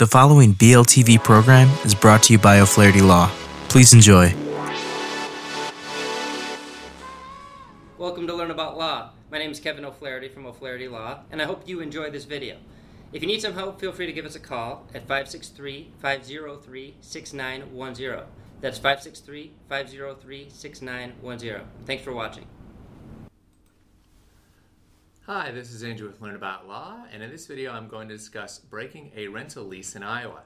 The following BLTV program is brought to you by O'Flaherty Law. Please enjoy. Welcome to Learn About Law. My name is Kevin O'Flaherty from O'Flaherty Law, and I hope you enjoy this video. If you need some help, feel free to give us a call at 563 503 6910. That's 563 503 6910. Thanks for watching. Hi, this is Andrew with Learn About Law, and in this video I'm going to discuss breaking a rental lease in Iowa.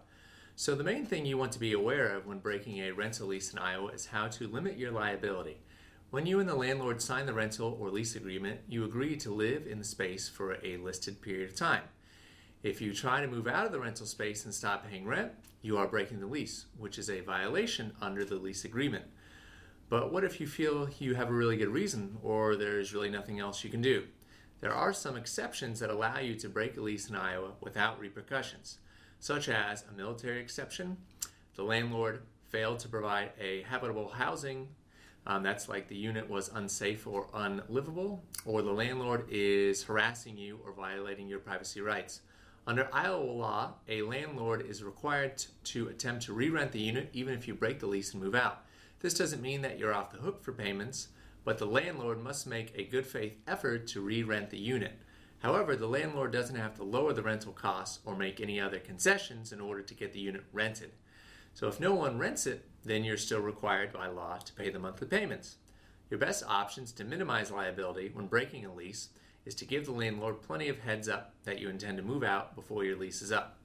So the main thing you want to be aware of when breaking a rental lease in Iowa is how to limit your liability. When you and the landlord sign the rental or lease agreement, you agree to live in the space for a listed period of time. If you try to move out of the rental space and stop paying rent, you are breaking the lease, which is a violation under the lease agreement. But what if you feel you have a really good reason or there's really nothing else you can do? There are some exceptions that allow you to break a lease in Iowa without repercussions, such as a military exception, the landlord failed to provide a habitable housing, um, that's like the unit was unsafe or unlivable, or the landlord is harassing you or violating your privacy rights. Under Iowa law, a landlord is required to attempt to re rent the unit even if you break the lease and move out. This doesn't mean that you're off the hook for payments, but the landlord must make a good faith effort to re rent the unit. However, the landlord doesn't have to lower the rental costs or make any other concessions in order to get the unit rented. So if no one rents it, then you're still required by law to pay the monthly payments. Your best options to minimize liability when breaking a lease is to give the landlord plenty of heads up that you intend to move out before your lease is up.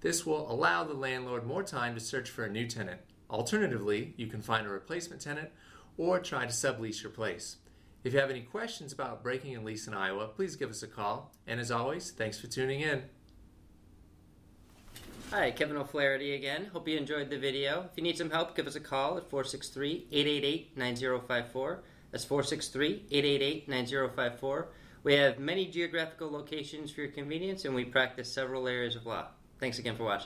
This will allow the landlord more time to search for a new tenant. Alternatively, you can find a replacement tenant or try to sublease your place. If you have any questions about breaking a lease in Iowa, please give us a call. And as always, thanks for tuning in. Hi, Kevin O'Flaherty again. Hope you enjoyed the video. If you need some help, give us a call at 463 888 9054. That's 463 888 9054. We have many geographical locations for your convenience, and we practice several areas of law. Thanks again for watching.